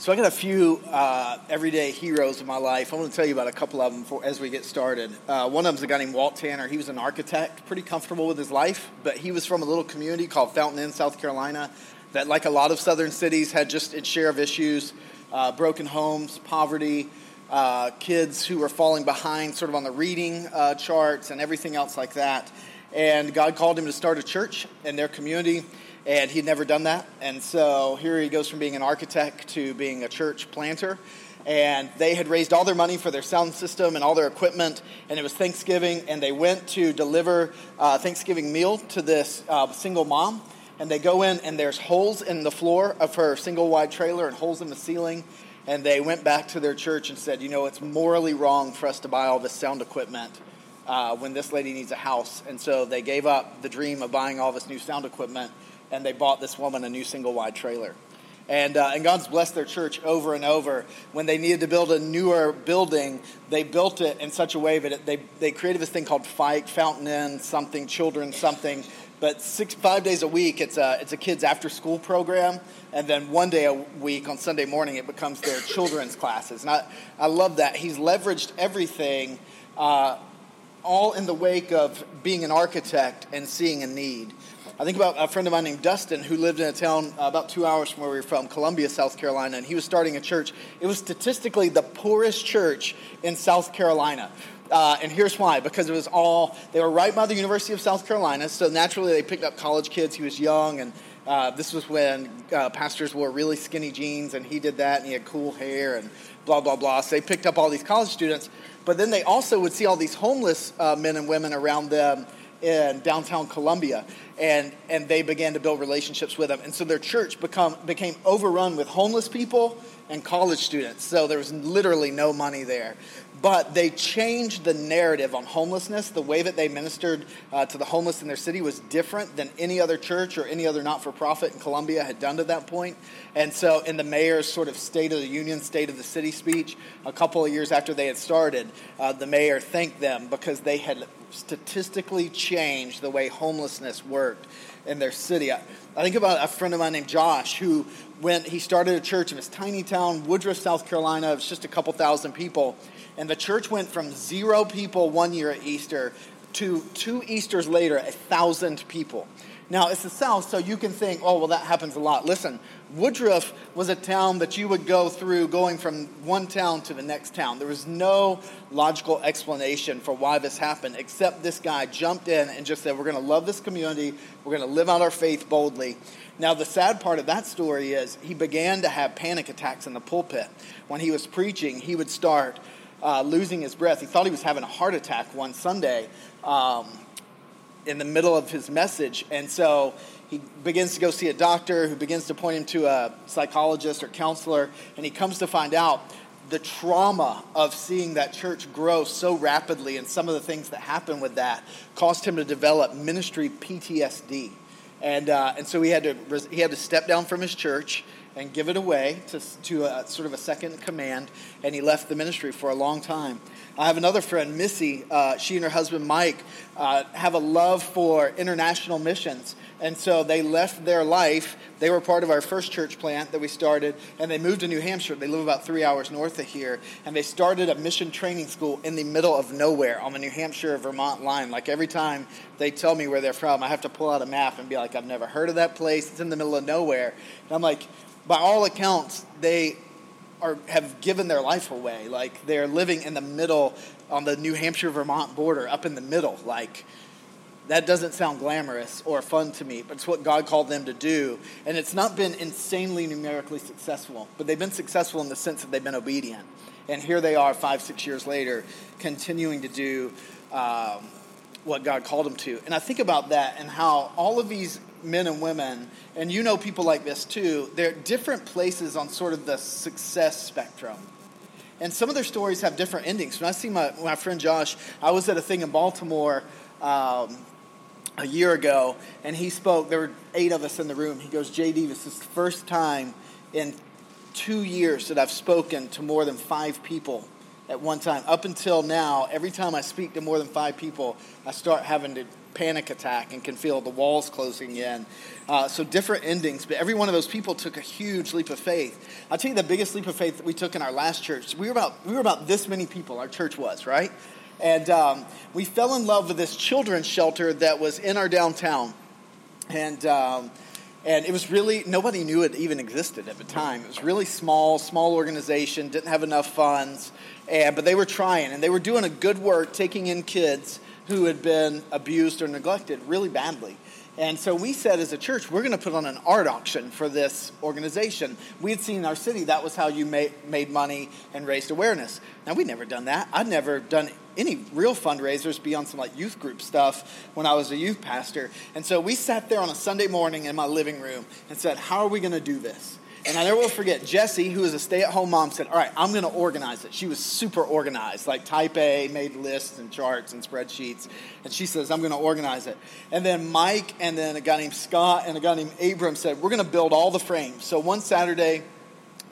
So I got a few uh, everyday heroes in my life. I want to tell you about a couple of them for, as we get started. Uh, one of them is a guy named Walt Tanner. He was an architect, pretty comfortable with his life, but he was from a little community called Fountain Inn, South Carolina, that, like a lot of southern cities, had just its share of issues: uh, broken homes, poverty, uh, kids who were falling behind, sort of on the reading uh, charts, and everything else like that. And God called him to start a church in their community and he'd never done that. And so here he goes from being an architect to being a church planter. And they had raised all their money for their sound system and all their equipment, and it was Thanksgiving, and they went to deliver a Thanksgiving meal to this uh, single mom. And they go in, and there's holes in the floor of her single wide trailer and holes in the ceiling. And they went back to their church and said, You know, it's morally wrong for us to buy all this sound equipment uh, when this lady needs a house. And so they gave up the dream of buying all this new sound equipment and they bought this woman a new single wide trailer. And, uh, and God's blessed their church over and over. When they needed to build a newer building, they built it in such a way that it, they, they created this thing called Fike, Fountain Inn, something, Children, something. But six, five days a week, it's a, it's a kids' after school program. And then one day a week on Sunday morning, it becomes their children's classes. And I, I love that. He's leveraged everything, uh, all in the wake of being an architect and seeing a need. I think about a friend of mine named Dustin who lived in a town uh, about two hours from where we were from, Columbia, South Carolina, and he was starting a church. It was statistically the poorest church in South Carolina. Uh, and here's why because it was all, they were right by the University of South Carolina, so naturally they picked up college kids. He was young, and uh, this was when uh, pastors wore really skinny jeans, and he did that, and he had cool hair, and blah, blah, blah. So they picked up all these college students, but then they also would see all these homeless uh, men and women around them in downtown Columbia, and, and they began to build relationships with them. And so their church become, became overrun with homeless people and college students. So there was literally no money there but they changed the narrative on homelessness. The way that they ministered uh, to the homeless in their city was different than any other church or any other not for profit in Columbia had done to that point. And so, in the mayor's sort of State of the Union, State of the City speech, a couple of years after they had started, uh, the mayor thanked them because they had statistically changed the way homelessness worked in their city. I, I think about a friend of mine named Josh who went, he started a church in this tiny town, Woodruff, South Carolina. It was just a couple thousand people. And the church went from zero people one year at Easter to two Easters later, a thousand people. Now, it's the South, so you can think, oh, well, that happens a lot. Listen, Woodruff was a town that you would go through going from one town to the next town. There was no logical explanation for why this happened, except this guy jumped in and just said, we're going to love this community, we're going to live out our faith boldly. Now, the sad part of that story is he began to have panic attacks in the pulpit. When he was preaching, he would start uh, losing his breath. He thought he was having a heart attack one Sunday um, in the middle of his message. And so he begins to go see a doctor who begins to point him to a psychologist or counselor. And he comes to find out the trauma of seeing that church grow so rapidly and some of the things that happened with that caused him to develop ministry PTSD. And, uh, and so he had, to, he had to step down from his church and give it away to, to a, sort of a second command, and he left the ministry for a long time. I have another friend, Missy. Uh, she and her husband, Mike, uh, have a love for international missions. And so they left their life. They were part of our first church plant that we started, and they moved to New Hampshire. They live about three hours north of here. And they started a mission training school in the middle of nowhere on the New Hampshire Vermont line. Like every time they tell me where they're from, I have to pull out a map and be like, I've never heard of that place. It's in the middle of nowhere. And I'm like, by all accounts, they are have given their life away. Like they're living in the middle on the New Hampshire Vermont border, up in the middle. Like that doesn't sound glamorous or fun to me, but it's what God called them to do. And it's not been insanely numerically successful, but they've been successful in the sense that they've been obedient. And here they are, five, six years later, continuing to do um, what God called them to. And I think about that and how all of these men and women, and you know people like this too, they're at different places on sort of the success spectrum. And some of their stories have different endings. When I see my, my friend Josh, I was at a thing in Baltimore um, a year ago, and he spoke. There were eight of us in the room. He goes, JD, this is the first time in two years that I've spoken to more than five people at one time. Up until now, every time I speak to more than five people, I start having to panic attack and can feel the walls closing in. Uh, so different endings, but every one of those people took a huge leap of faith. I'll tell you the biggest leap of faith that we took in our last church. We were about we were about this many people. Our church was right, and um, we fell in love with this children's shelter that was in our downtown, and. Um, and it was really nobody knew it even existed at the time. It was really small, small organization, didn't have enough funds, and, but they were trying and they were doing a good work taking in kids who had been abused or neglected really badly. And so we said as a church, we're going to put on an art auction for this organization. We had seen in our city that was how you made, made money and raised awareness. Now, we'd never done that. I'd never done any real fundraisers beyond some like youth group stuff when I was a youth pastor. And so we sat there on a Sunday morning in my living room and said, How are we going to do this? And I never will forget, Jessie, who is a stay at home mom, said, All right, I'm going to organize it. She was super organized, like type A, made lists and charts and spreadsheets. And she says, I'm going to organize it. And then Mike and then a guy named Scott and a guy named Abram said, We're going to build all the frames. So one Saturday,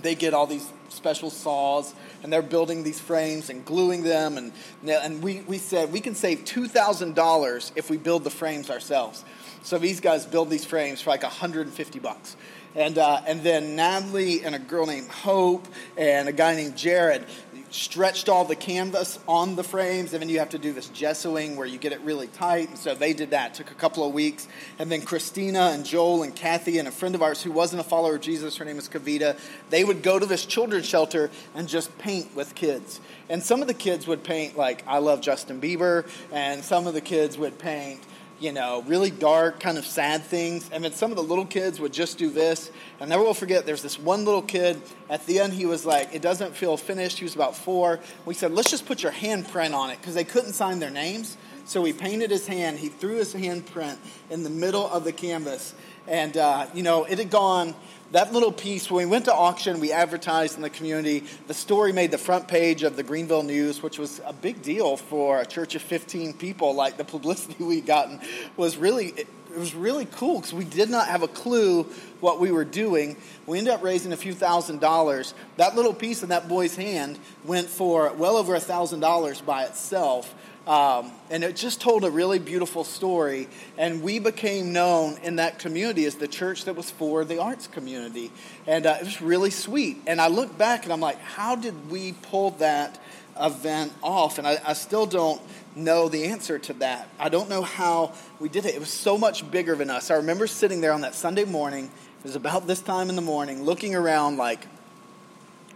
they get all these special saws and they're building these frames and gluing them. And, and we, we said, We can save $2,000 if we build the frames ourselves. So these guys build these frames for like 150 bucks. And, uh, and then Natalie and a girl named Hope and a guy named Jared stretched all the canvas on the frames, and then you have to do this gessoing where you get it really tight. And so they did that. It took a couple of weeks. And then Christina and Joel and Kathy and a friend of ours who wasn't a follower of Jesus, her name is Kavita, they would go to this children's shelter and just paint with kids. And some of the kids would paint like I love Justin Bieber, and some of the kids would paint you know, really dark, kind of sad things. And then some of the little kids would just do this. I never will forget, there's this one little kid. At the end, he was like, it doesn't feel finished. He was about four. We said, let's just put your handprint on it because they couldn't sign their names. So we painted his hand. He threw his handprint in the middle of the canvas. And, uh, you know, it had gone that little piece, when we went to auction, we advertised in the community. The story made the front page of the Greenville News, which was a big deal for a church of 15 people. Like the publicity we'd gotten was really, it, it was really cool because we did not have a clue what we were doing. We ended up raising a few thousand dollars. That little piece in that boy's hand went for well over a thousand dollars by itself. Um, and it just told a really beautiful story. And we became known in that community as the church that was for the arts community. And uh, it was really sweet. And I look back and I'm like, how did we pull that event off? And I, I still don't know the answer to that. I don't know how we did it. It was so much bigger than us. I remember sitting there on that Sunday morning. It was about this time in the morning, looking around like,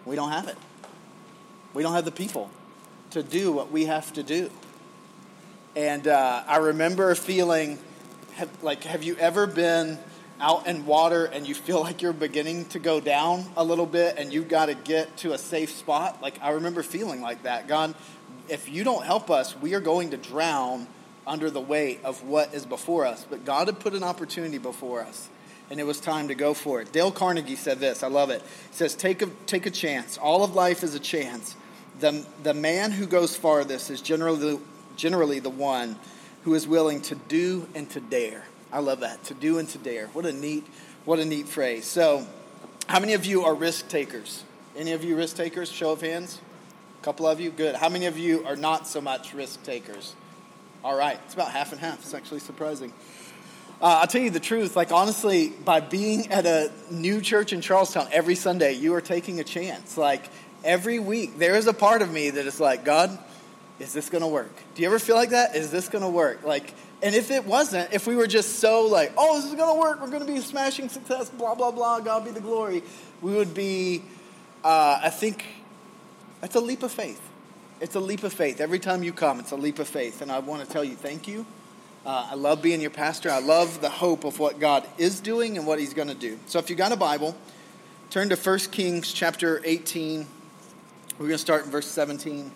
we don't have it. We don't have the people to do what we have to do. And uh, I remember feeling have, like, have you ever been out in water and you feel like you're beginning to go down a little bit and you've got to get to a safe spot? Like, I remember feeling like that. God, if you don't help us, we are going to drown under the weight of what is before us. But God had put an opportunity before us, and it was time to go for it. Dale Carnegie said this, I love it. He says, Take a, take a chance. All of life is a chance. The, the man who goes farthest is generally generally the one who is willing to do and to dare. I love that. To do and to dare. What a neat, what a neat phrase. So, how many of you are risk takers? Any of you risk takers? Show of hands. A couple of you? Good. How many of you are not so much risk takers? All right. It's about half and half. It's actually surprising. Uh, I'll tell you the truth. Like, honestly, by being at a new church in Charlestown every Sunday, you are taking a chance. Like, every week, there is a part of me that is like, God, is this going to work? Do you ever feel like that? Is this going to work? Like, and if it wasn't, if we were just so like, oh, this is going to work, we're going to be a smashing success, blah, blah, blah, God be the glory, we would be, uh, I think, that's a leap of faith. It's a leap of faith. Every time you come, it's a leap of faith. And I want to tell you thank you. Uh, I love being your pastor. I love the hope of what God is doing and what he's going to do. So if you got a Bible, turn to 1 Kings chapter 18. We're going to start in verse 17.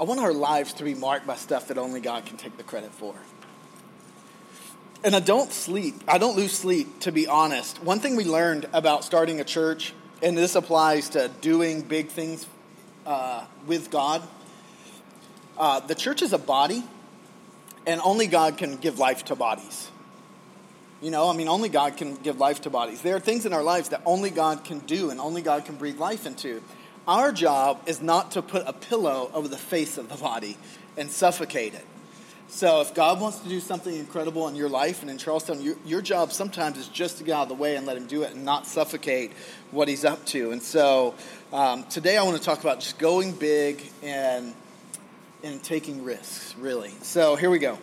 I want our lives to be marked by stuff that only God can take the credit for. And I don't sleep. I don't lose sleep, to be honest. One thing we learned about starting a church, and this applies to doing big things uh, with God, uh, the church is a body, and only God can give life to bodies. You know, I mean, only God can give life to bodies. There are things in our lives that only God can do and only God can breathe life into. Our job is not to put a pillow over the face of the body and suffocate it. So if God wants to do something incredible in your life and in Charlestown, your, your job sometimes is just to get out of the way and let Him do it and not suffocate what He's up to. And so um, today I want to talk about just going big and and taking risks, really. So here we go.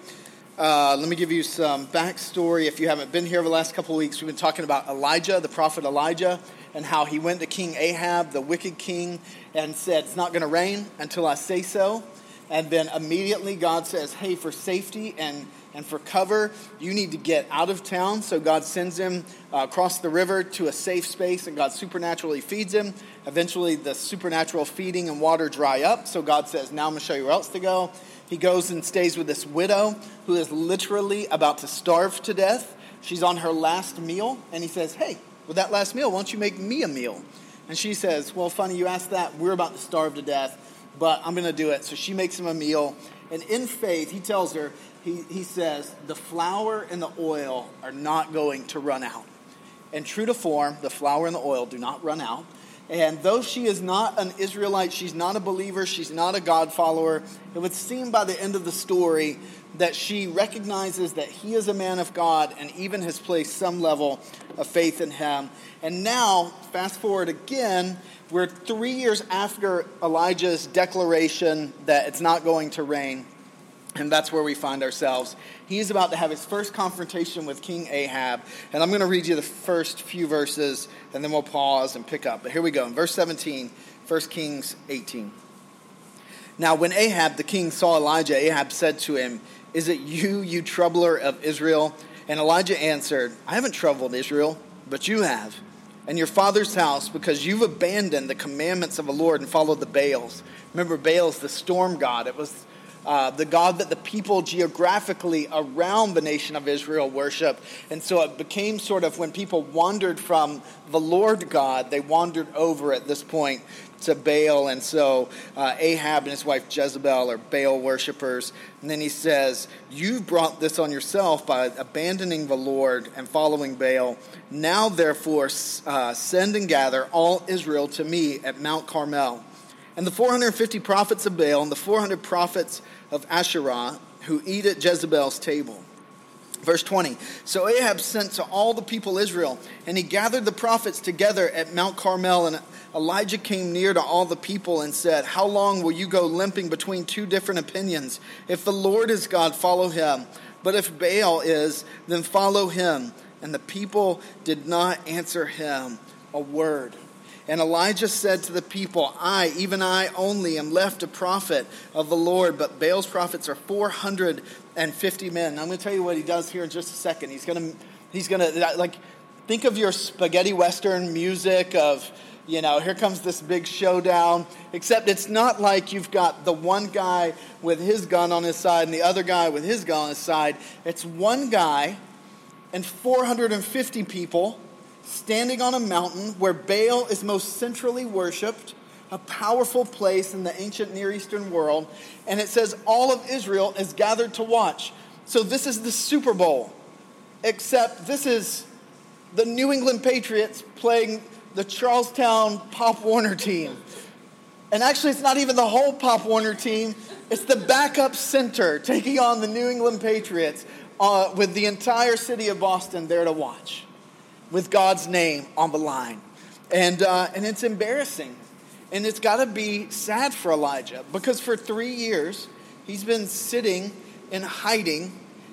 Uh, let me give you some backstory. If you haven't been here over the last couple of weeks, we've been talking about Elijah, the prophet Elijah, and how he went to King Ahab, the wicked king, and said, It's not going to rain until I say so. And then immediately God says, Hey, for safety and, and for cover, you need to get out of town. So God sends him uh, across the river to a safe space, and God supernaturally feeds him. Eventually, the supernatural feeding and water dry up. So God says, Now I'm going to show you where else to go. He goes and stays with this widow who is literally about to starve to death. She's on her last meal, and he says, Hey, with that last meal, why don't you make me a meal? And she says, Well, funny you asked that. We're about to starve to death but I'm going to do it. So she makes him a meal. And in faith, he tells her, he, he says, the flour and the oil are not going to run out. And true to form, the flour and the oil do not run out. And though she is not an Israelite, she's not a believer, she's not a God follower, it would seem by the end of the story that she recognizes that he is a man of God and even has placed some level of faith in him. And now, fast forward again, we're three years after Elijah's declaration that it's not going to rain, and that's where we find ourselves. He's about to have his first confrontation with King Ahab, and I'm going to read you the first few verses, and then we'll pause and pick up. But here we go. In verse 17, 1 Kings 18. Now, when Ahab the king saw Elijah, Ahab said to him, Is it you, you troubler of Israel? And Elijah answered, I haven't troubled Israel, but you have and your father's house because you've abandoned the commandments of the Lord and followed the Baals. Remember, Baal's the storm god. It was uh, the God that the people geographically around the nation of Israel worship. And so it became sort of when people wandered from the Lord God, they wandered over at this point to Baal. And so uh, Ahab and his wife Jezebel are Baal worshippers. And then he says, You've brought this on yourself by abandoning the Lord and following Baal. Now, therefore, uh, send and gather all Israel to me at Mount Carmel. And the 450 prophets of Baal and the 400 prophets of Asherah who eat at Jezebel's table. Verse 20 So Ahab sent to all the people Israel, and he gathered the prophets together at Mount Carmel. And Elijah came near to all the people and said, How long will you go limping between two different opinions? If the Lord is God, follow him. But if Baal is, then follow him. And the people did not answer him a word. And Elijah said to the people, I, even I only, am left a prophet of the Lord, but Baal's prophets are 450 men. I'm going to tell you what he does here in just a second. He's going to, he's going to, like, think of your spaghetti western music of, you know, here comes this big showdown. Except it's not like you've got the one guy with his gun on his side and the other guy with his gun on his side. It's one guy and 450 people standing on a mountain where Baal is most centrally worshiped, a powerful place in the ancient Near Eastern world. And it says all of Israel is gathered to watch. So this is the Super Bowl, except this is the New England Patriots playing the Charlestown Pop Warner team. And actually, it's not even the whole Pop Warner team, it's the backup center taking on the New England Patriots uh, with the entire city of Boston there to watch with God's name on the line. And, uh, and it's embarrassing. And it's got to be sad for Elijah because for three years, he's been sitting and hiding,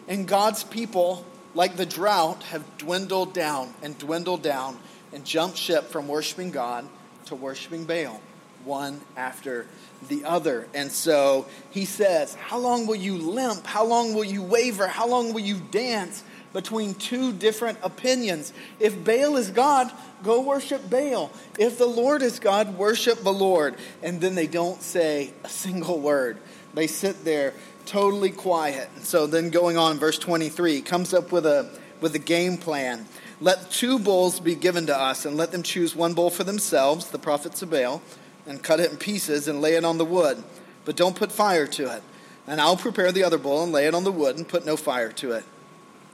and God's people, like the drought, have dwindled down and dwindled down and jumped ship from worshiping God to worshiping Baal, one after the other. And so he says, How long will you limp? How long will you waver? How long will you dance between two different opinions. If Baal is God, go worship Baal. If the Lord is God, worship the Lord. And then they don't say a single word. They sit there totally quiet. And so then going on, verse 23 comes up with a with a game plan. Let two bulls be given to us, and let them choose one bull for themselves, the prophets of Baal, and cut it in pieces and lay it on the wood. But don't put fire to it. And I'll prepare the other bull and lay it on the wood and put no fire to it.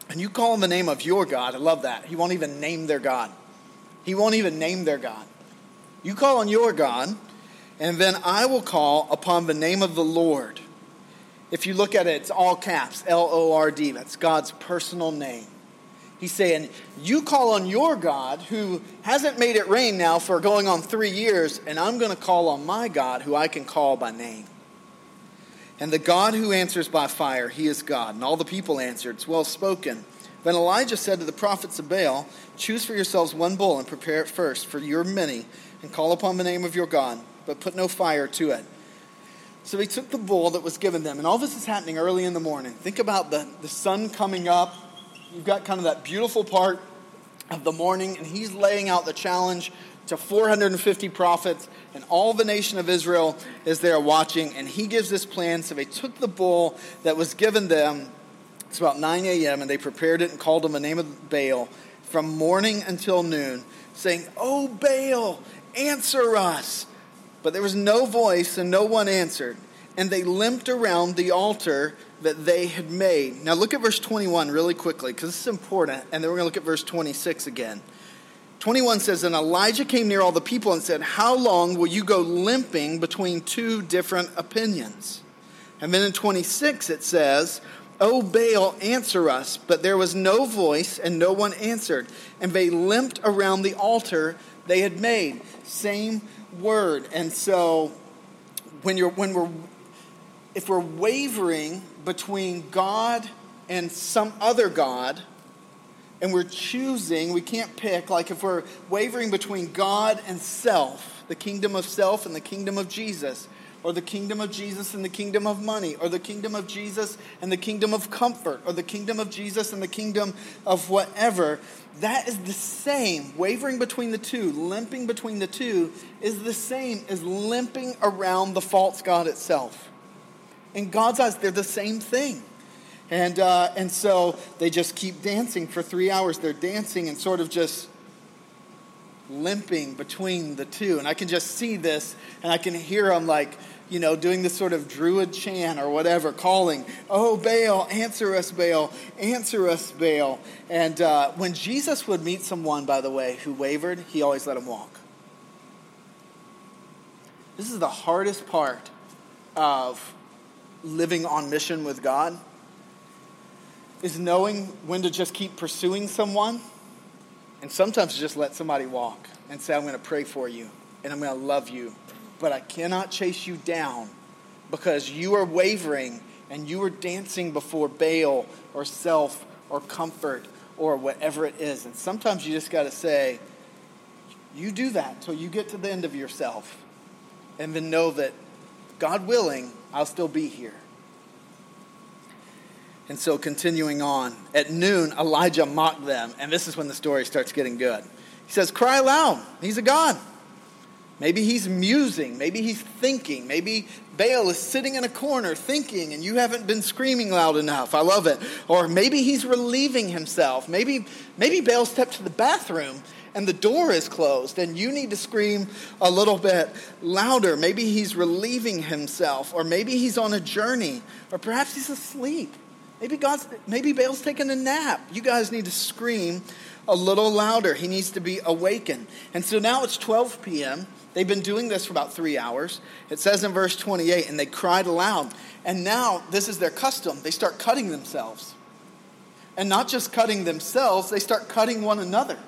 And you call on the name of your God. I love that. He won't even name their God. He won't even name their God. You call on your God, and then I will call upon the name of the Lord. If you look at it, it's all caps L O R D. That's God's personal name. He's saying, You call on your God who hasn't made it rain now for going on three years, and I'm going to call on my God who I can call by name. And the God who answers by fire, he is God. And all the people answered, It's well spoken. Then Elijah said to the prophets of Baal, Choose for yourselves one bull and prepare it first for your many, and call upon the name of your God, but put no fire to it. So he took the bull that was given them, and all this is happening early in the morning. Think about the, the sun coming up. You've got kind of that beautiful part of the morning, and he's laying out the challenge to 450 prophets, and all the nation of Israel is there watching. And he gives this plan. So they took the bull that was given them. It's about 9 a.m., and they prepared it and called him the name of Baal from morning until noon, saying, Oh, Baal, answer us. But there was no voice, and no one answered. And they limped around the altar that they had made. Now, look at verse 21 really quickly, because this is important. And then we're going to look at verse 26 again. 21 says, And Elijah came near all the people and said, How long will you go limping between two different opinions? And then in 26 it says, O Baal, answer us. But there was no voice, and no one answered. And they limped around the altar they had made. Same word. And so when you're when we're if we're wavering between God and some other God, and we're choosing, we can't pick, like if we're wavering between God and self, the kingdom of self and the kingdom of Jesus, or the kingdom of Jesus and the kingdom of money, or the kingdom of Jesus and the kingdom of comfort, or the kingdom of Jesus and the kingdom of whatever, that is the same. Wavering between the two, limping between the two, is the same as limping around the false God itself. In God's eyes, they're the same thing. And, uh, and so they just keep dancing for three hours. They're dancing and sort of just limping between the two. And I can just see this, and I can hear them like, you know, doing this sort of druid chant or whatever, calling, Oh, Baal, answer us, Baal, answer us, Baal. And uh, when Jesus would meet someone, by the way, who wavered, he always let him walk. This is the hardest part of living on mission with God is knowing when to just keep pursuing someone and sometimes just let somebody walk and say, I'm going to pray for you and I'm going to love you, but I cannot chase you down because you are wavering and you are dancing before Baal or self or comfort or whatever it is. And sometimes you just got to say, you do that till you get to the end of yourself and then know that God willing, I'll still be here. And so, continuing on, at noon, Elijah mocked them. And this is when the story starts getting good. He says, Cry aloud. He's a God. Maybe he's musing. Maybe he's thinking. Maybe Baal is sitting in a corner thinking and you haven't been screaming loud enough. I love it. Or maybe he's relieving himself. Maybe, maybe Baal stepped to the bathroom and the door is closed and you need to scream a little bit louder. Maybe he's relieving himself. Or maybe he's on a journey. Or perhaps he's asleep. Maybe God's maybe Baal's taking a nap. You guys need to scream a little louder. He needs to be awakened. And so now it's 12 p.m. They've been doing this for about three hours. It says in verse 28, and they cried aloud. And now this is their custom. They start cutting themselves. And not just cutting themselves, they start cutting one another.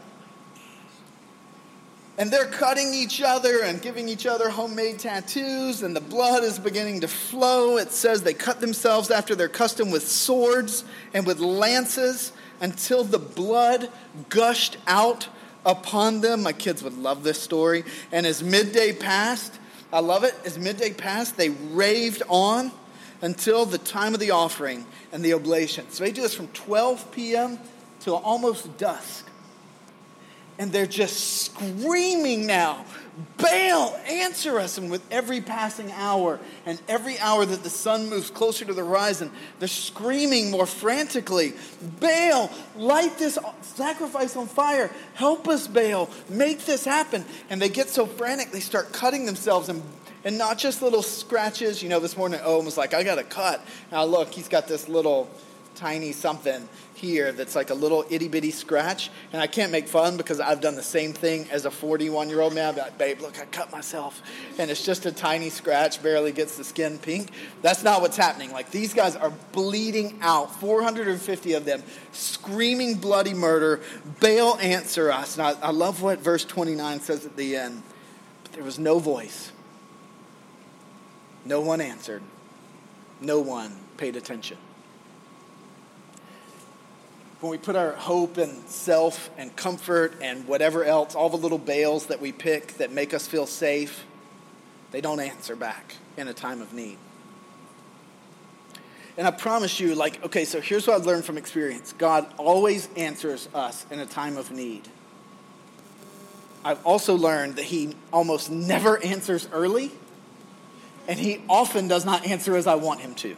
And they're cutting each other and giving each other homemade tattoos, and the blood is beginning to flow. It says they cut themselves after their custom with swords and with lances until the blood gushed out upon them. My kids would love this story. And as midday passed, I love it, as midday passed, they raved on until the time of the offering and the oblation. So they do this from 12 p.m. till almost dusk and they're just screaming now Baal, answer us. And with every passing hour and every hour that the sun moves closer to the horizon, they're screaming more frantically Baal, light this sacrifice on fire. Help us, Baal. Make this happen. And they get so frantic, they start cutting themselves and and not just little scratches. You know, this morning Owen was like, I got a cut. Now look, he's got this little tiny something here that's like a little itty bitty scratch. And I can't make fun because I've done the same thing as a 41 year old man. I'm like, babe, look, I cut myself. And it's just a tiny scratch, barely gets the skin pink. That's not what's happening. Like these guys are bleeding out, 450 of them, screaming bloody murder. Baal, answer us. And I, I love what verse 29 says at the end. But there was no voice, no one answered, no one paid attention when we put our hope and self and comfort and whatever else, all the little Baals that we pick that make us feel safe, they don't answer back in a time of need. And I promise you, like, okay, so here's what I've learned from experience God always answers us in a time of need. I've also learned that He almost never answers early, and He often does not answer as I want Him to.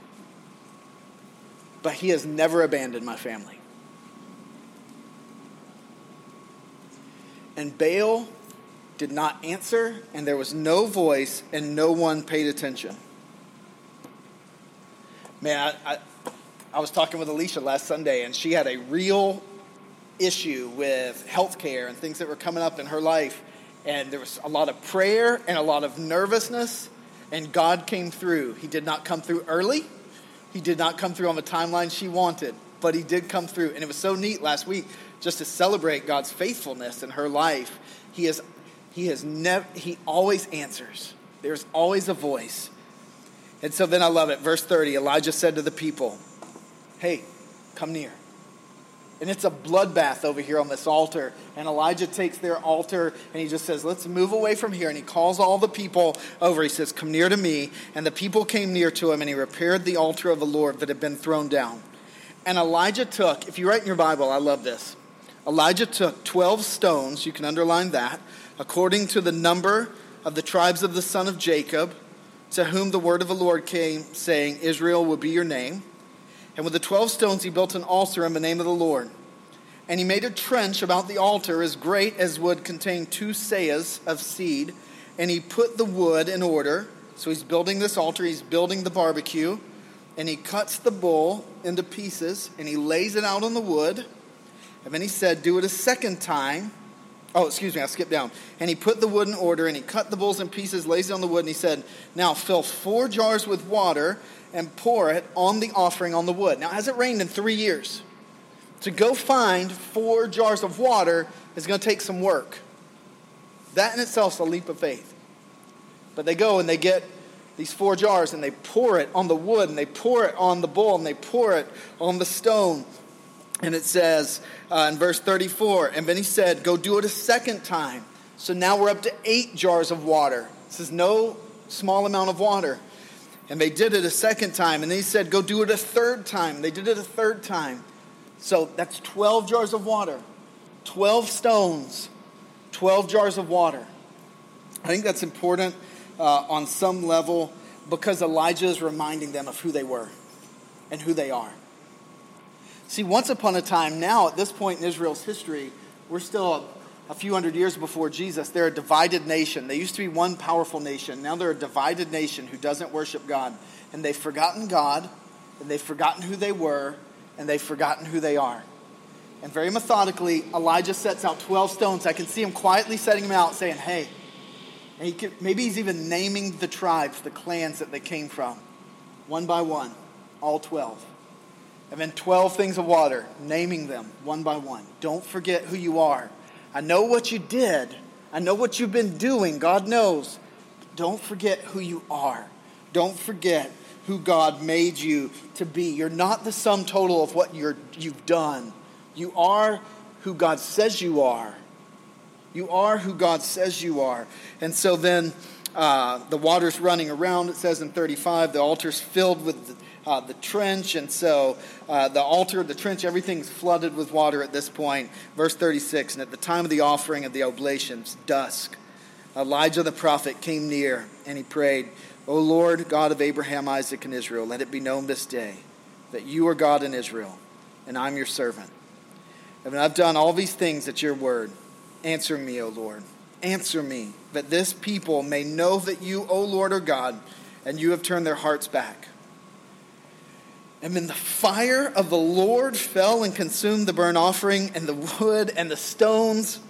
But He has never abandoned my family. And Baal did not answer, and there was no voice, and no one paid attention. Man, I, I, I was talking with Alicia last Sunday, and she had a real issue with health care and things that were coming up in her life. And there was a lot of prayer and a lot of nervousness, and God came through. He did not come through early, He did not come through on the timeline she wanted, but He did come through. And it was so neat last week just to celebrate God's faithfulness in her life. He is he has never he always answers. There's always a voice. And so then I love it. Verse 30, Elijah said to the people, Hey, come near. And it's a bloodbath over here on this altar. And Elijah takes their altar and he just says, Let's move away from here. And he calls all the people over. He says, Come near to me. And the people came near to him and he repaired the altar of the Lord that had been thrown down. And Elijah took, if you write in your Bible, I love this. Elijah took 12 stones, you can underline that, according to the number of the tribes of the son of Jacob, to whom the word of the Lord came, saying, Israel will be your name. And with the 12 stones, he built an altar in the name of the Lord. And he made a trench about the altar as great as would contain two seahs of seed. And he put the wood in order. So he's building this altar, he's building the barbecue. And he cuts the bull into pieces and he lays it out on the wood. And then he said, Do it a second time. Oh, excuse me, I skipped down. And he put the wood in order and he cut the bulls in pieces, lays it on the wood, and he said, Now fill four jars with water and pour it on the offering on the wood. Now, has it rained in three years? To go find four jars of water is going to take some work. That in itself is a leap of faith. But they go and they get these four jars and they pour it on the wood and they pour it on the bull and they pour it on the stone and it says uh, in verse 34, and then he said, Go do it a second time. So now we're up to eight jars of water. This is no small amount of water. And they did it a second time. And then he said, Go do it a third time. They did it a third time. So that's 12 jars of water, 12 stones, 12 jars of water. I think that's important uh, on some level because Elijah is reminding them of who they were and who they are. See, once upon a time, now at this point in Israel's history, we're still a, few hundred years before Jesus. They're a divided nation. They used to be one powerful nation. Now they're a divided nation who doesn't worship God. And they've forgotten God, and they've forgotten who they were, and they've forgotten who they are. And very methodically, Elijah sets out 12 stones. I can see him quietly setting them out, saying, Hey, he could, maybe he's even naming the tribes, the clans that they came from, one by one, all 12. And then 12 things of water, naming them one by one. Don't forget who you are. I know what you did. I know what you've been doing. God knows. Don't forget who you are. Don't forget who God made you to be. You're not the sum total of what you're, you've done. You are who God says you are. You are who God says you are. And so then uh, the water's running around, it says in 35. The altar's filled with the, uh, the trench. And so uh, the altar, the trench, everything's flooded with water at this point. Verse 36 And at the time of the offering of the oblations, dusk, Elijah the prophet came near and he prayed, O Lord, God of Abraham, Isaac, and Israel, let it be known this day that you are God in Israel, and I'm your servant. And I've done all these things at your word. Answer me, O Lord. Answer me, that this people may know that you, O Lord, are God, and you have turned their hearts back. And then the fire of the Lord fell and consumed the burnt offering and the wood and the stones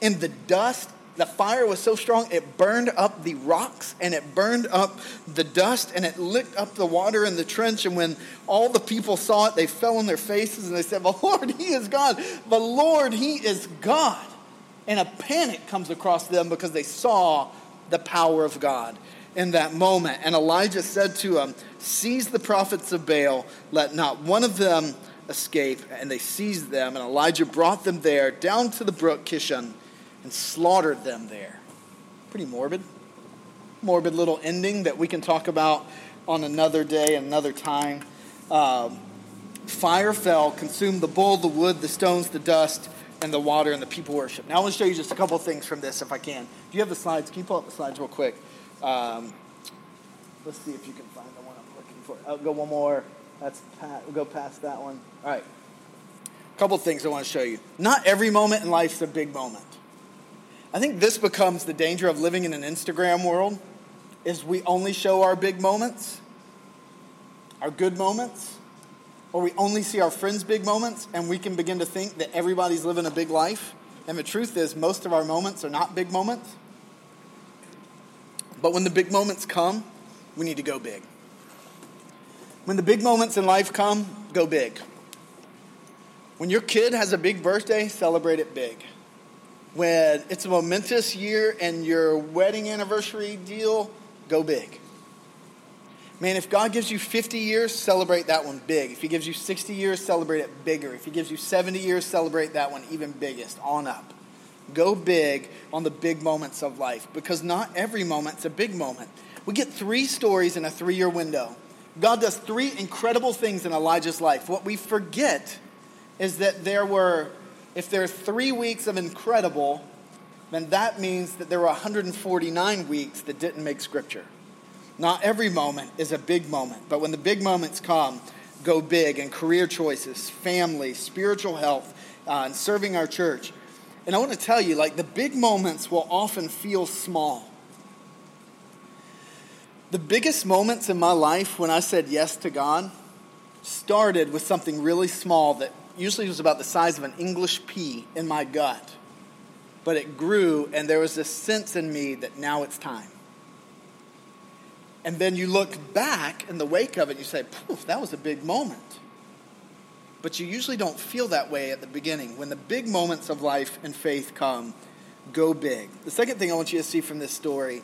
and the dust. The fire was so strong, it burned up the rocks and it burned up the dust and it licked up the water in the trench. And when all the people saw it, they fell on their faces and they said, The Lord, He is God. The Lord, He is God. And a panic comes across them because they saw the power of God in that moment. And Elijah said to them, Seize the prophets of Baal, let not one of them escape. And they seized them, and Elijah brought them there down to the brook Kishon and slaughtered them there. Pretty morbid. Morbid little ending that we can talk about on another day, another time. Um, fire fell, consumed the bull, the wood, the stones, the dust, and the water, and the people worship. Now I want to show you just a couple things from this if I can. Do you have the slides? Can you pull up the slides real quick? Um, let's see if you can find the one I'm looking for. I'll go one more. That's pat. We'll go past that one. All right. A couple things I want to show you. Not every moment in life is a big moment. I think this becomes the danger of living in an Instagram world is we only show our big moments, our good moments, or we only see our friends' big moments and we can begin to think that everybody's living a big life. And the truth is most of our moments are not big moments. But when the big moments come, we need to go big. When the big moments in life come, go big. When your kid has a big birthday, celebrate it big. When it's a momentous year and your wedding anniversary deal, go big. Man, if God gives you 50 years, celebrate that one big. If He gives you 60 years, celebrate it bigger. If He gives you 70 years, celebrate that one even biggest, on up. Go big on the big moments of life because not every moment's a big moment. We get three stories in a three year window. God does three incredible things in Elijah's life. What we forget is that there were, if there are three weeks of incredible, then that means that there were 149 weeks that didn't make scripture. Not every moment is a big moment, but when the big moments come, go big in career choices, family, spiritual health, uh, and serving our church. And I want to tell you, like, the big moments will often feel small. The biggest moments in my life when I said yes to God started with something really small that usually was about the size of an English pea in my gut. But it grew, and there was this sense in me that now it's time. And then you look back in the wake of it, you say, poof, that was a big moment. But you usually don't feel that way at the beginning. When the big moments of life and faith come, go big. The second thing I want you to see from this story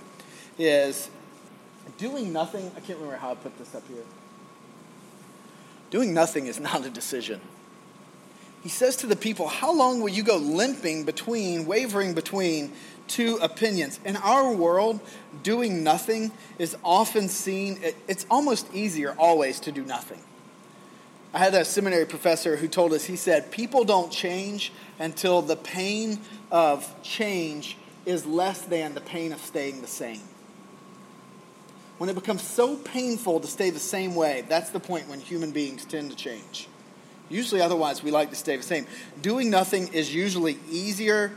is doing nothing. I can't remember how I put this up here. Doing nothing is not a decision. He says to the people, How long will you go limping between, wavering between two opinions? In our world, doing nothing is often seen, it's almost easier always to do nothing. I had a seminary professor who told us, he said, people don't change until the pain of change is less than the pain of staying the same. When it becomes so painful to stay the same way, that's the point when human beings tend to change. Usually, otherwise, we like to stay the same. Doing nothing is usually easier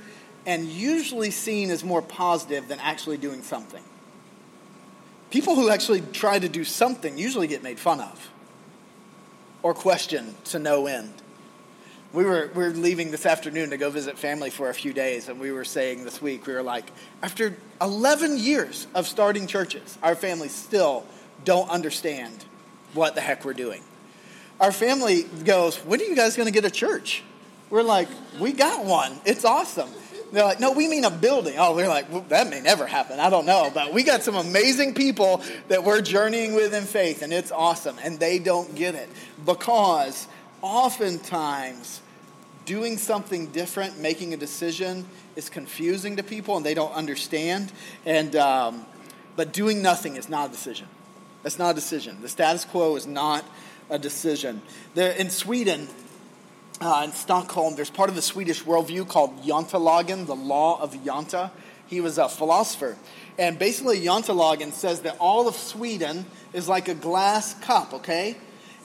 and usually seen as more positive than actually doing something. People who actually try to do something usually get made fun of or questioned to no end. We were, we were leaving this afternoon to go visit family for a few days, and we were saying this week, we were like, after 11 years of starting churches, our family still don't understand what the heck we're doing. Our family goes, When are you guys going to get a church? We're like, We got one. It's awesome. They're like, no, we mean a building. Oh, we're like, well, that may never happen. I don't know. But we got some amazing people that we're journeying with in faith, and it's awesome. And they don't get it because oftentimes doing something different, making a decision, is confusing to people and they don't understand. And, um, but doing nothing is not a decision. That's not a decision. The status quo is not a decision. There, in Sweden, uh, in Stockholm, there's part of the Swedish worldview called Jantelagen, the law of Janta. He was a philosopher. And basically, Jantelagen says that all of Sweden is like a glass cup, okay?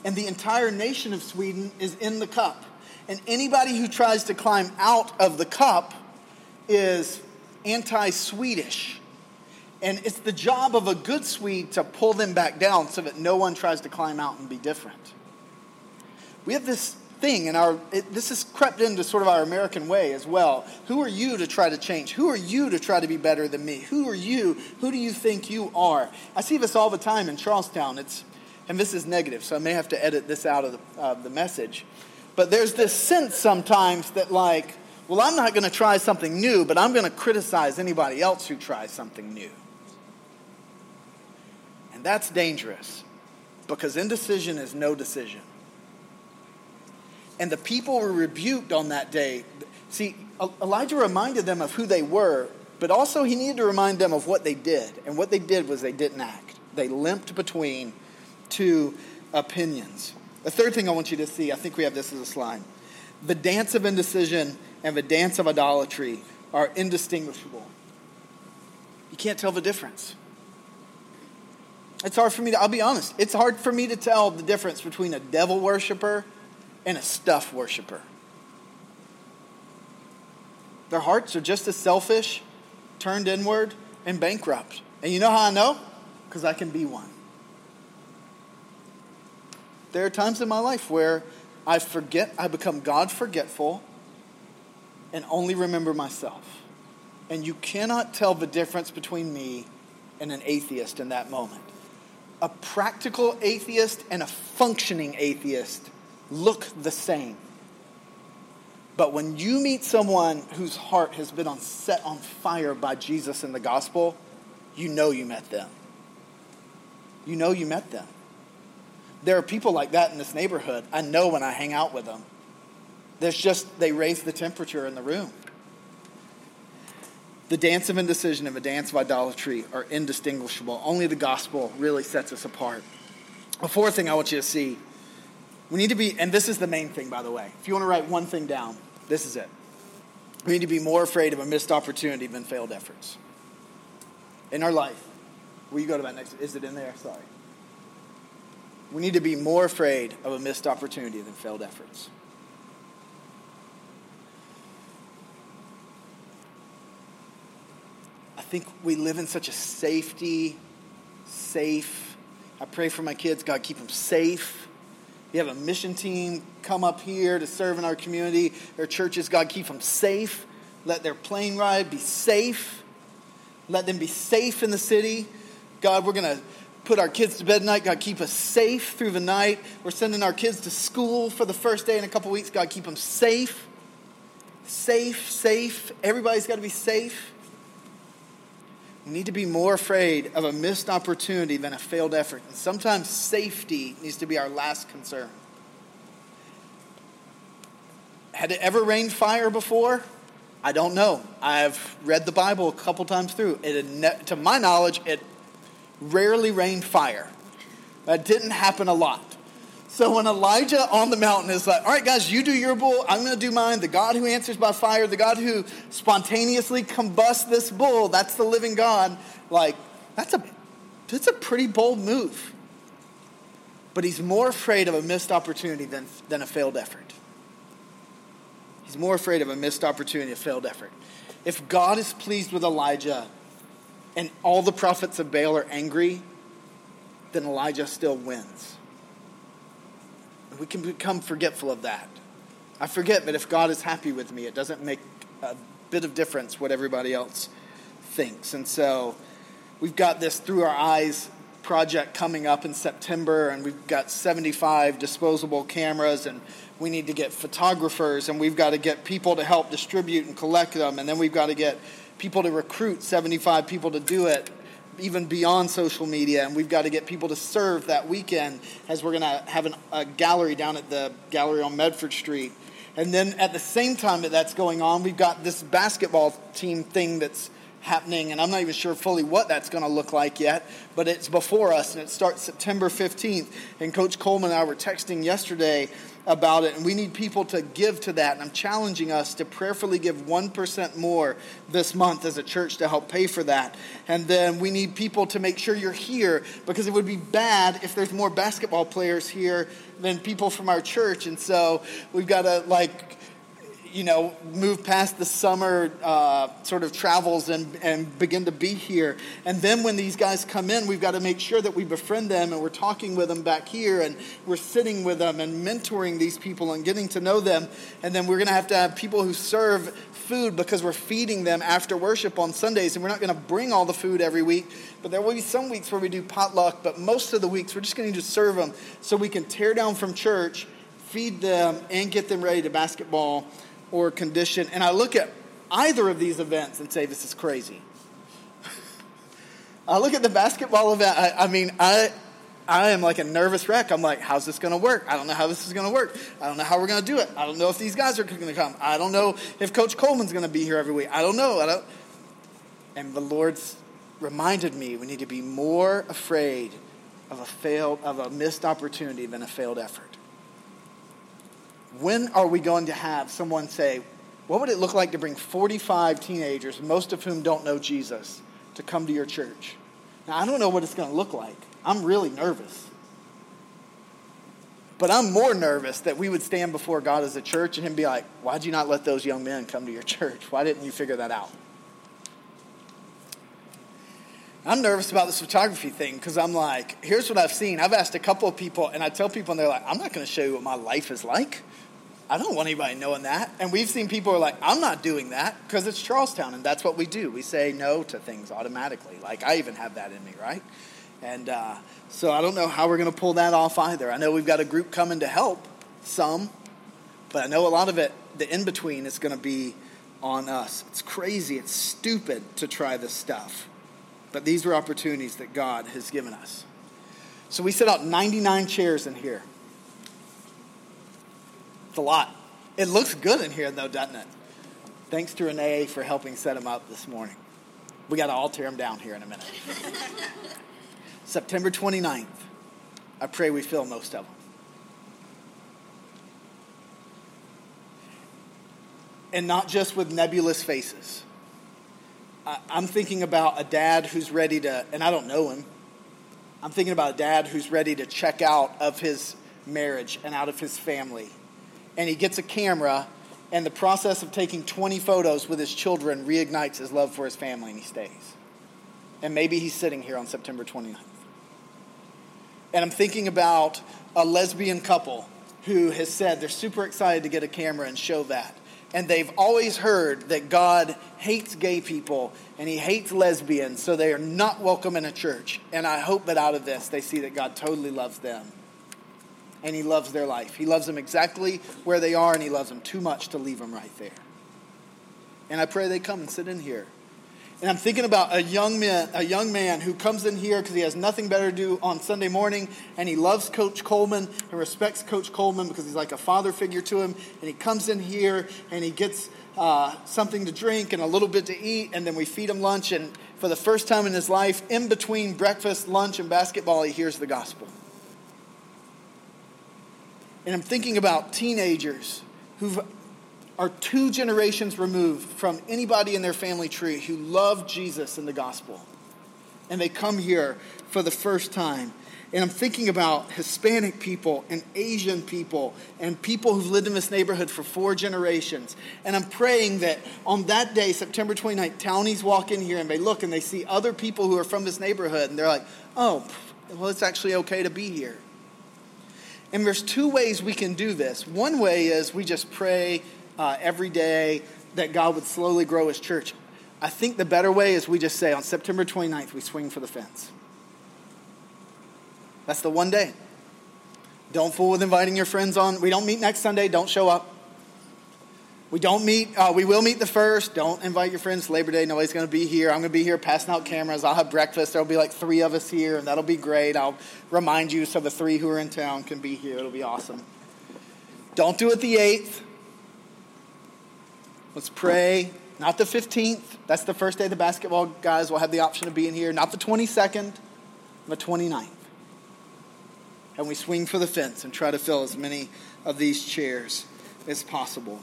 And the entire nation of Sweden is in the cup. And anybody who tries to climb out of the cup is anti Swedish. And it's the job of a good Swede to pull them back down so that no one tries to climb out and be different. we have this thing in our, it, this has crept into sort of our American way as well. Who are you to try to change? Who are you to try to be better than me? Who are you? Who do you think you are? I see this all the time in Charlestown. It's, and this is negative, so I may have to edit this out of the, uh, the message. But there's this sense sometimes that, like, well, I'm not going to try something new, but I'm going to criticize anybody else who tries something new. And that's dangerous because indecision is no decision. And the people were rebuked on that day. See, Elijah reminded them of who they were, but also he needed to remind them of what they did. And what they did was they didn't act, they limped between two opinions. The third thing I want you to see, I think we have this as a slide. The dance of indecision and the dance of idolatry are indistinguishable. You can't tell the difference. It's hard for me to, I'll be honest, it's hard for me to tell the difference between a devil worshiper and a stuff worshiper. Their hearts are just as selfish, turned inward, and bankrupt. And you know how I know? Because I can be one. There are times in my life where I forget, I become God forgetful and only remember myself. And you cannot tell the difference between me and an atheist in that moment. A practical atheist and a functioning atheist look the same. But when you meet someone whose heart has been on, set on fire by Jesus and the gospel, you know you met them. You know you met them. There are people like that in this neighborhood. I know when I hang out with them. There's just, they raise the temperature in the room. The dance of indecision and the dance of idolatry are indistinguishable. Only the gospel really sets us apart. A fourth thing I want you to see we need to be, and this is the main thing, by the way. If you want to write one thing down, this is it. We need to be more afraid of a missed opportunity than failed efforts. In our life, will you go to that next? Is it in there? Sorry. We need to be more afraid of a missed opportunity than failed efforts. I think we live in such a safety, safe. I pray for my kids, God, keep them safe you have a mission team come up here to serve in our community. our churches, God, keep them safe. Let their plane ride be safe. Let them be safe in the city. God, we're going to put our kids to bed tonight. God, keep us safe through the night. We're sending our kids to school for the first day in a couple weeks. God, keep them safe. Safe, safe. Everybody's got to be safe. We need to be more afraid of a missed opportunity than a failed effort. And sometimes safety needs to be our last concern. Had it ever rained fire before? I don't know. I've read the Bible a couple times through. It ne- to my knowledge, it rarely rained fire. That didn't happen a lot. So when Elijah on the mountain is like, all right, guys, you do your bull, I'm going to do mine. The God who answers by fire, the God who spontaneously combusts this bull, that's the living God. Like, that's a, that's a pretty bold move. But he's more afraid of a missed opportunity than, than a failed effort. He's more afraid of a missed opportunity, a failed effort. If God is pleased with Elijah and all the prophets of Baal are angry, then Elijah still wins. We can become forgetful of that. I forget that if God is happy with me, it doesn't make a bit of difference what everybody else thinks. And so we've got this Through Our Eyes project coming up in September, and we've got 75 disposable cameras, and we need to get photographers, and we've got to get people to help distribute and collect them, and then we've got to get people to recruit 75 people to do it even beyond social media, and we've got to get people to serve that weekend as we're going to have an, a gallery down at the gallery on Medford Street. And then at the same time that that's going on, we've got this basketball team thing that's happening, and I'm not even sure fully what that's going to look like yet, but it's before us, and it starts September 15th. And Coach Coleman and I were texting yesterday about it, and we need people to give to that. And I'm challenging us to prayerfully give 1% more this month as a church to help pay for that. And then we need people to make sure you're here because it would be bad if there's more basketball players here than people from our church. And so we've got to, like, you know, move past the summer uh, sort of travels and, and begin to be here. And then when these guys come in, we've got to make sure that we befriend them and we're talking with them back here and we're sitting with them and mentoring these people and getting to know them. And then we're going to have to have people who serve food because we're feeding them after worship on Sundays. And we're not going to bring all the food every week, but there will be some weeks where we do potluck. But most of the weeks, we're just going to serve them so we can tear down from church feed them and get them ready to basketball or condition. And I look at either of these events and say, this is crazy. I look at the basketball event, I, I mean, I, I am like a nervous wreck. I'm like, how's this going to work? I don't know how this is going to work. I don't know how we're going to do it. I don't know if these guys are going to come. I don't know if Coach Coleman's going to be here every week. I don't know. I don't. And the Lord's reminded me we need to be more afraid of a failed, of a missed opportunity than a failed effort when are we going to have someone say, What would it look like to bring 45 teenagers, most of whom don't know Jesus, to come to your church? Now, I don't know what it's going to look like. I'm really nervous. But I'm more nervous that we would stand before God as a church and Him be like, Why'd you not let those young men come to your church? Why didn't you figure that out? I'm nervous about this photography thing because I'm like, here's what I've seen. I've asked a couple of people, and I tell people, and they're like, I'm not going to show you what my life is like. I don't want anybody knowing that. And we've seen people are like, I'm not doing that because it's Charlestown and that's what we do. We say no to things automatically. Like I even have that in me, right? And uh, so I don't know how we're going to pull that off either. I know we've got a group coming to help, some, but I know a lot of it, the in between, is going to be on us. It's crazy, it's stupid to try this stuff. But these are opportunities that God has given us. So we set out 99 chairs in here. It's a lot. It looks good in here, though, doesn't it? Thanks to Renee for helping set them up this morning. We got to all tear them down here in a minute. September 29th. I pray we fill most of them. And not just with nebulous faces. I'm thinking about a dad who's ready to, and I don't know him. I'm thinking about a dad who's ready to check out of his marriage and out of his family and he gets a camera, and the process of taking 20 photos with his children reignites his love for his family, and he stays. And maybe he's sitting here on September 29th. And I'm thinking about a lesbian couple who has said they're super excited to get a camera and show that. And they've always heard that God hates gay people and he hates lesbians, so they are not welcome in a church. And I hope that out of this, they see that God totally loves them and He loves their life. He loves them exactly where they are, and He loves them too much to leave them right there. And I pray they come and sit in here. And I'm thinking about a young man, a young man who comes in here because he has nothing better to do on Sunday morning, and he loves Coach Coleman and respects Coach Coleman because he's like a father figure to him. And he comes in here and he gets uh, something to drink and a little bit to eat, and then we feed him lunch. And for the first time in his life, in between breakfast, lunch, and basketball, he hears the gospel. And I'm thinking about teenagers who are two generations removed from anybody in their family tree who love Jesus and the gospel. And they come here for the first time. And I'm thinking about Hispanic people and Asian people and people who've lived in this neighborhood for four generations. And I'm praying that on that day, September 29th, townies walk in here and they look and they see other people who are from this neighborhood and they're like, oh, well, it's actually okay to be here. And there's two ways we can do this. One way is we just pray uh, every day that God would slowly grow his church. I think the better way is we just say on September 29th, we swing for the fence. That's the one day. Don't fool with inviting your friends on. We don't meet next Sunday. Don't show up. We don't meet, uh, we will meet the first. Don't invite your friends Labor Day. Nobody's going to be here. I'm going to be here passing out cameras. I'll have breakfast. There'll be like three of us here, and that'll be great. I'll remind you so the three who are in town can be here. It'll be awesome. Don't do it the 8th. Let's pray. Not the 15th. That's the first day the basketball guys will have the option of being here. Not the 22nd, the 29th. And we swing for the fence and try to fill as many of these chairs as possible.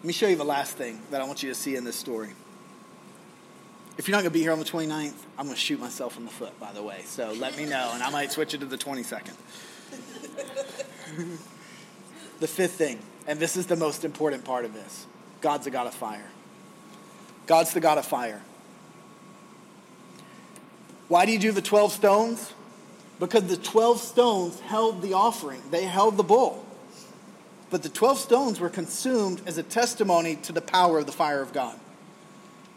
Let me show you the last thing that I want you to see in this story. If you're not going to be here on the 29th, I'm going to shoot myself in the foot, by the way. So let me know, and I might switch it to the 22nd. the fifth thing, And this is the most important part of this God's a God of fire. God's the God of fire. Why do you do the 12 stones? Because the 12 stones held the offering, they held the bull. But the 12 stones were consumed as a testimony to the power of the fire of God.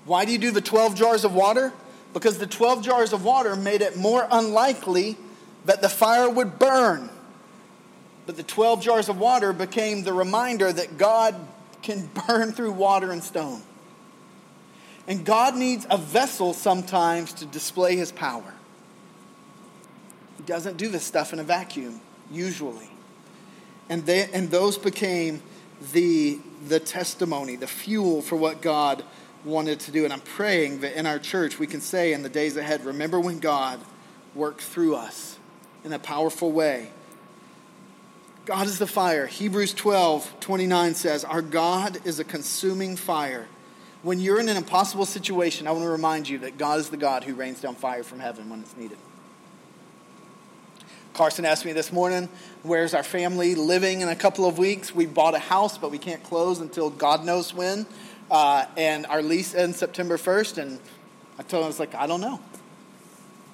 Why do you do the 12 jars of water? Because the 12 jars of water made it more unlikely that the fire would burn. But the 12 jars of water became the reminder that God can burn through water and stone. And God needs a vessel sometimes to display his power. He doesn't do this stuff in a vacuum, usually. And, they, and those became the, the testimony, the fuel for what God wanted to do. And I'm praying that in our church we can say in the days ahead, remember when God worked through us in a powerful way. God is the fire. Hebrews 12, 29 says, Our God is a consuming fire. When you're in an impossible situation, I want to remind you that God is the God who rains down fire from heaven when it's needed. Carson asked me this morning, where's our family living in a couple of weeks? We bought a house, but we can't close until God knows when. Uh, and our lease ends September 1st. And I told him, I was like, I don't know.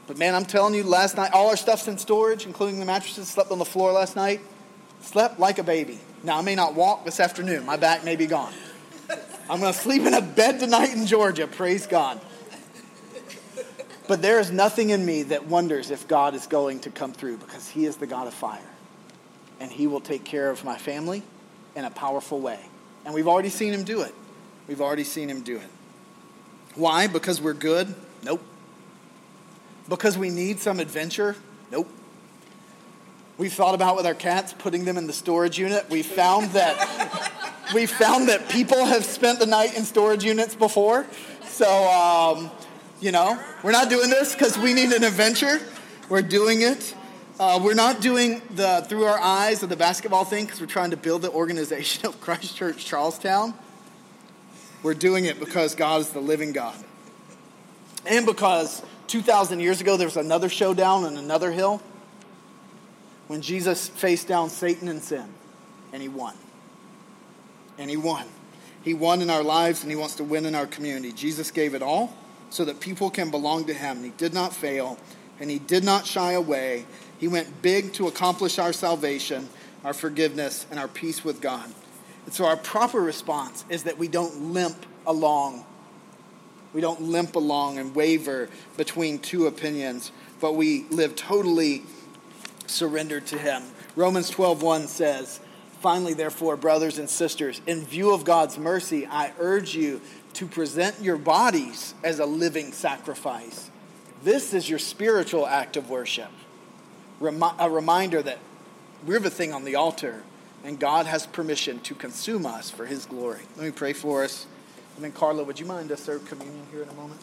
But man, I'm telling you, last night, all our stuff's in storage, including the mattresses. Slept on the floor last night. Slept like a baby. Now, I may not walk this afternoon. My back may be gone. I'm going to sleep in a bed tonight in Georgia. Praise God. But there is nothing in me that wonders if God is going to come through because He is the God of fire. And He will take care of my family in a powerful way. And we've already seen Him do it. We've already seen Him do it. Why? Because we're good? Nope. Because we need some adventure? Nope. We've thought about with our cats putting them in the storage unit. We found that we found that people have spent the night in storage units before. So um, you know, we're not doing this because we need an adventure. We're doing it. Uh, we're not doing the through our eyes of the basketball thing because we're trying to build the organization of Christ Church Charlestown. We're doing it because God is the living God. And because 2,000 years ago there was another showdown on another hill when Jesus faced down Satan and sin, and he won. And he won. He won in our lives, and he wants to win in our community. Jesus gave it all so that people can belong to him. He did not fail, and he did not shy away. He went big to accomplish our salvation, our forgiveness, and our peace with God. And so our proper response is that we don't limp along. We don't limp along and waver between two opinions, but we live totally surrendered to him. Romans 12:1 says, "Finally therefore, brothers and sisters, in view of God's mercy, I urge you to present your bodies as a living sacrifice. This is your spiritual act of worship. a reminder that we're the thing on the altar, and God has permission to consume us for His glory. Let me pray for us. And then, Carla, would you mind us serve communion here in a moment?